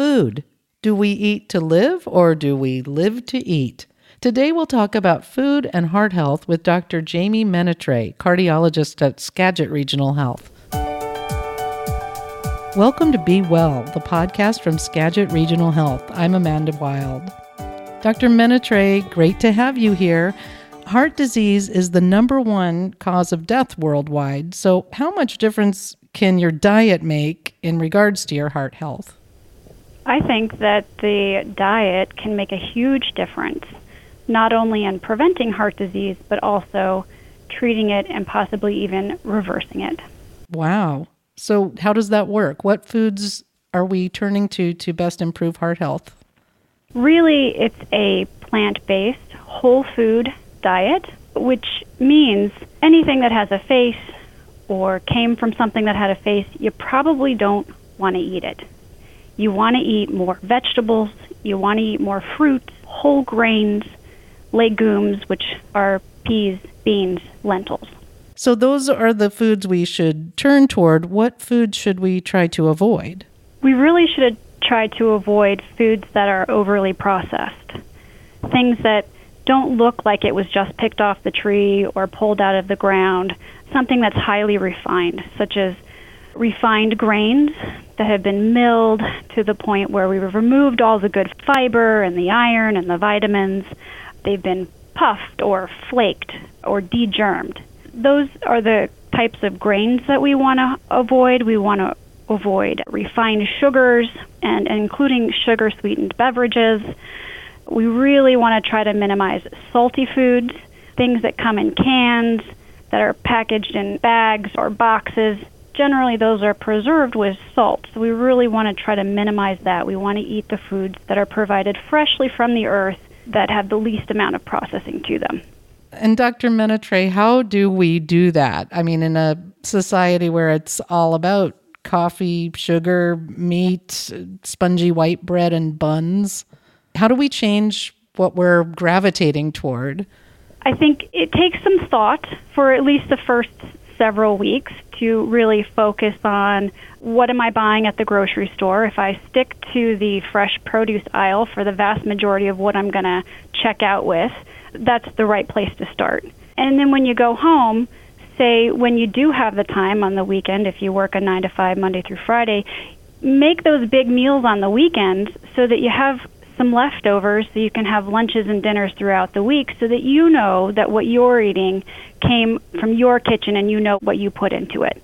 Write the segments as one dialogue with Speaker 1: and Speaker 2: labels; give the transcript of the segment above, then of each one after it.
Speaker 1: food. Do we eat to live or do we live to eat? Today we'll talk about food and heart health with Dr. Jammie Menetrey, cardiologist at Skagit Regional Health. Welcome to Be Well, the podcast from Skagit Regional Health. I'm Amanda Wild. Dr. Menetrey, great to have you here. Heart disease is the number one cause of death worldwide. So, how much difference can your diet make in regards to your heart health?
Speaker 2: I think that the diet can make a huge difference, not only in preventing heart disease, but also treating it and possibly even reversing it.
Speaker 1: Wow. So, how does that work? What foods are we turning to to best improve heart health?
Speaker 2: Really, it's a plant based, whole food diet, which means anything that has a face or came from something that had a face, you probably don't want to eat it. You want to eat more vegetables, you want to eat more fruits, whole grains, legumes, which are peas, beans, lentils.
Speaker 1: So, those are the foods we should turn toward. What foods should we try to avoid?
Speaker 2: We really should try to avoid foods that are overly processed. Things that don't look like it was just picked off the tree or pulled out of the ground. Something that's highly refined, such as refined grains that have been milled to the point where we've removed all the good fiber and the iron and the vitamins. They've been puffed or flaked or degermed. Those are the types of grains that we want to avoid. We want to avoid refined sugars and including sugar sweetened beverages. We really want to try to minimize salty foods, things that come in cans, that are packaged in bags or boxes. Generally, those are preserved with salt. So, we really want to try to minimize that. We want to eat the foods that are provided freshly from the earth that have the least amount of processing to them.
Speaker 1: And Dr. Menetrey, how do we do that? I mean, in a society where it's all about coffee, sugar, meat, spongy white bread, and buns, how do we change what we're gravitating toward?
Speaker 2: I think it takes some thought for at least the first several weeks to really focus on what am I buying at the grocery store. If I stick to the fresh produce aisle for the vast majority of what I'm going to check out with, that's the right place to start. And then when you go home, say when you do have the time on the weekend, if you work a 9 to 5 Monday through Friday, make those big meals on the weekends so that you have some leftovers so you can have lunches and dinners throughout the week so that you know that what you're eating came from your kitchen and you know what you put into it.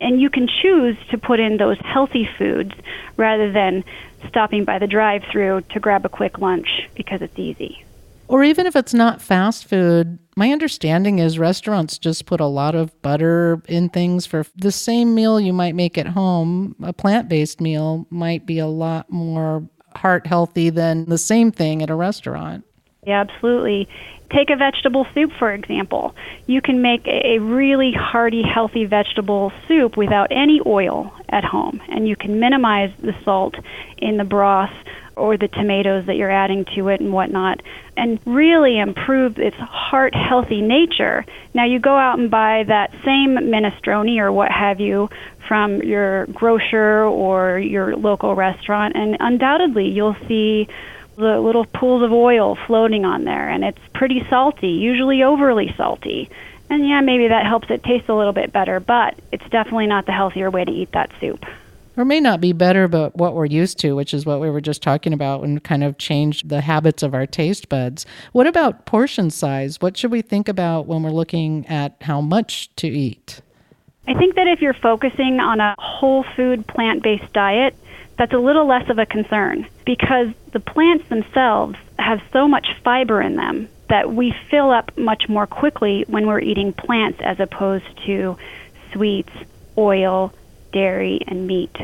Speaker 2: And you can choose to put in those healthy foods rather than stopping by the drive through to grab a quick lunch because it's easy.
Speaker 1: Or even if it's not fast food, my understanding is restaurants just put a lot of butter in things for the same meal you might make at home. A plant based meal might be a lot more heart healthy than the same thing at a restaurant.
Speaker 2: Yeah, absolutely. Take a vegetable soup, for example. You can make a really hearty, healthy vegetable soup without any oil at home, and you can minimize the salt in the broth or the tomatoes that you're adding to it and whatnot, and really improve its heart healthy nature. Now, you go out and buy that same minestrone or what have you from your grocer or your local restaurant, and undoubtedly you'll see the little pools of oil floating on there, and it's pretty salty, usually overly salty. And yeah, maybe that helps it taste a little bit better, but it's definitely not the healthier way to eat that soup.
Speaker 1: Or may not be better, but what we're used to, which is what we were just talking about, and kind of changed the habits of our taste buds. What about portion size? What should we think about when we're looking at how much to eat?
Speaker 2: I think that if you're focusing on a whole food plant based diet, that's a little less of a concern because the plants themselves have so much fiber in them that we fill up much more quickly when we're eating plants as opposed to sweets, oil, dairy, and meat.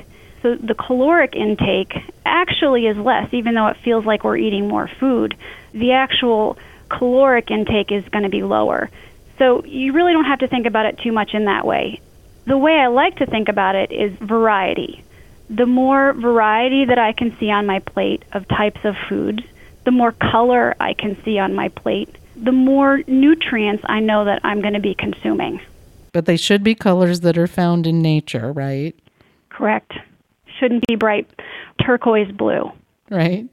Speaker 2: So the caloric intake actually is less, even though it feels like we're eating more food. The actual caloric intake is going to be lower. So you really don't have to think about it too much in that way. The way I like to think about it is variety. The more variety that I can see on my plate of types of foods, the more color I can see on my plate, the more nutrients I know that I'm going to be consuming.
Speaker 1: But they should be colors that are found in nature, right?
Speaker 2: Correct. shouldn't be bright turquoise blue.
Speaker 1: Right.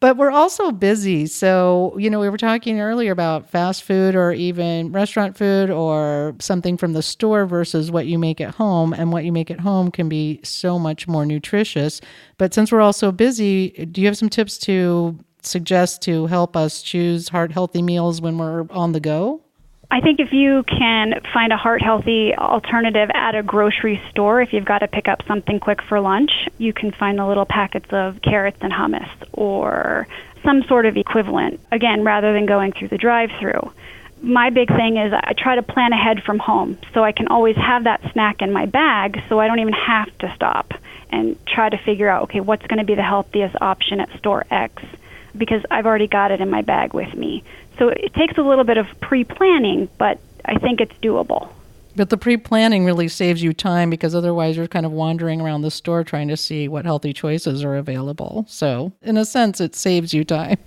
Speaker 1: But we're also busy. So, you know, we were talking earlier about fast food or even restaurant food or something from the store versus what you make at home. And what you make at home can be so much more nutritious. But since we're all so busy, do you have some tips to suggest to help us choose heart healthy meals when we're on the go?
Speaker 2: I think if you can find a heart healthy alternative at a grocery store, if you've got to pick up something quick for lunch, you can find the little packets of carrots and hummus or some sort of equivalent, again, rather than going through the drive through. My big thing is I try to plan ahead from home so I can always have that snack in my bag so I don't even have to stop and try to figure out, okay, what's going to be the healthiest option at store X because I've already got it in my bag with me. So it takes a little bit of pre planning, but I think it's doable.
Speaker 1: But the pre planning really saves you time because otherwise you're kind of wandering around the store trying to see what healthy choices are available. So, in a sense, it saves you time.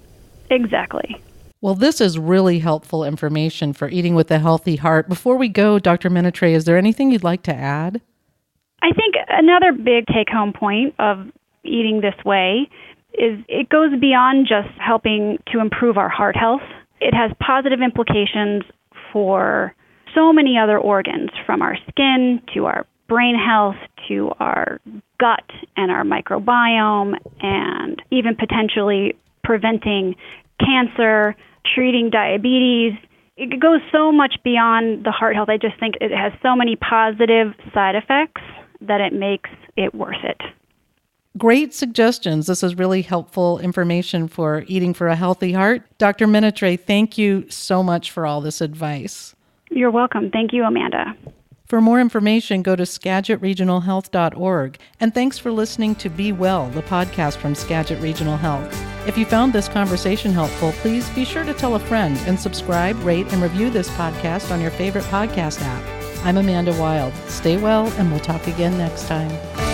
Speaker 2: Exactly.
Speaker 1: Well, this is really helpful information for eating with a healthy heart. Before we go, Dr. Menetrey, is there anything you'd like to add?
Speaker 2: I think another big take home point of eating this way is it goes beyond just helping to improve our heart health it has positive implications for so many other organs, from our skin to our brain health to our gut and our microbiome, and even potentially preventing cancer, treating diabetes. It goes so much beyond the heart health. I just think it has so many positive side effects that it makes it worth it.
Speaker 1: Great suggestions. This is really helpful information for eating for a healthy heart. Dr. Menetrey, thank you so much for all this advice.
Speaker 2: You're welcome. Thank you, Amanda.
Speaker 1: For more information, go to skagitregionalhealth.org. And thanks for listening to Be Well, the podcast from Skagit Regional Health. If you found this conversation helpful, please be sure to tell a friend and subscribe, rate, and review this podcast on your favorite podcast app. I'm Amanda Wild. Stay well, and we'll talk again next time.